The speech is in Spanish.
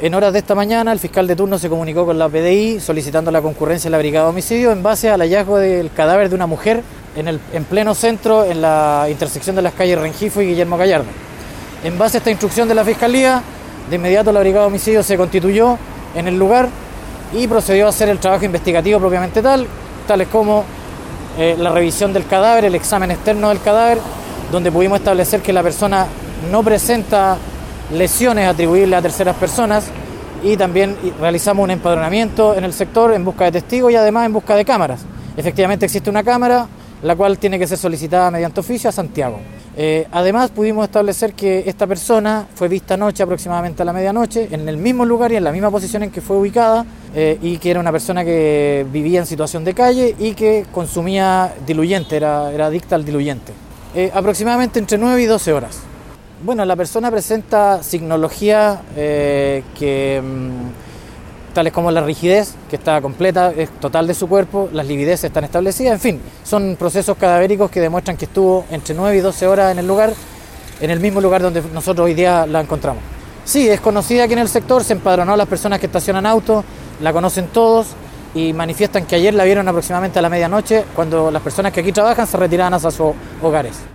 En horas de esta mañana, el fiscal de turno se comunicó con la PDI solicitando la concurrencia de la Brigada de Homicidio en base al hallazgo del cadáver de una mujer en, el, en pleno centro, en la intersección de las calles Rengifo y Guillermo Gallardo. En base a esta instrucción de la Fiscalía, de inmediato la Brigada de Homicidio se constituyó en el lugar y procedió a hacer el trabajo investigativo propiamente tal, tales como eh, la revisión del cadáver, el examen externo del cadáver, donde pudimos establecer que la persona no presenta lesiones atribuibles a terceras personas y también realizamos un empadronamiento en el sector en busca de testigos y además en busca de cámaras. Efectivamente existe una cámara, la cual tiene que ser solicitada mediante oficio a Santiago. Eh, además pudimos establecer que esta persona fue vista anoche aproximadamente a la medianoche en el mismo lugar y en la misma posición en que fue ubicada eh, y que era una persona que vivía en situación de calle y que consumía diluyente, era, era adicta al diluyente. Eh, aproximadamente entre 9 y 12 horas. Bueno, la persona presenta signología eh, que, mm, tales como la rigidez, que está completa, es total de su cuerpo, las livideces están establecidas, en fin, son procesos cadavéricos que demuestran que estuvo entre 9 y 12 horas en el lugar, en el mismo lugar donde nosotros hoy día la encontramos. Sí, es conocida aquí en el sector, se empadronó a las personas que estacionan autos, la conocen todos y manifiestan que ayer la vieron aproximadamente a la medianoche cuando las personas que aquí trabajan se retiraban hacia sus hogares.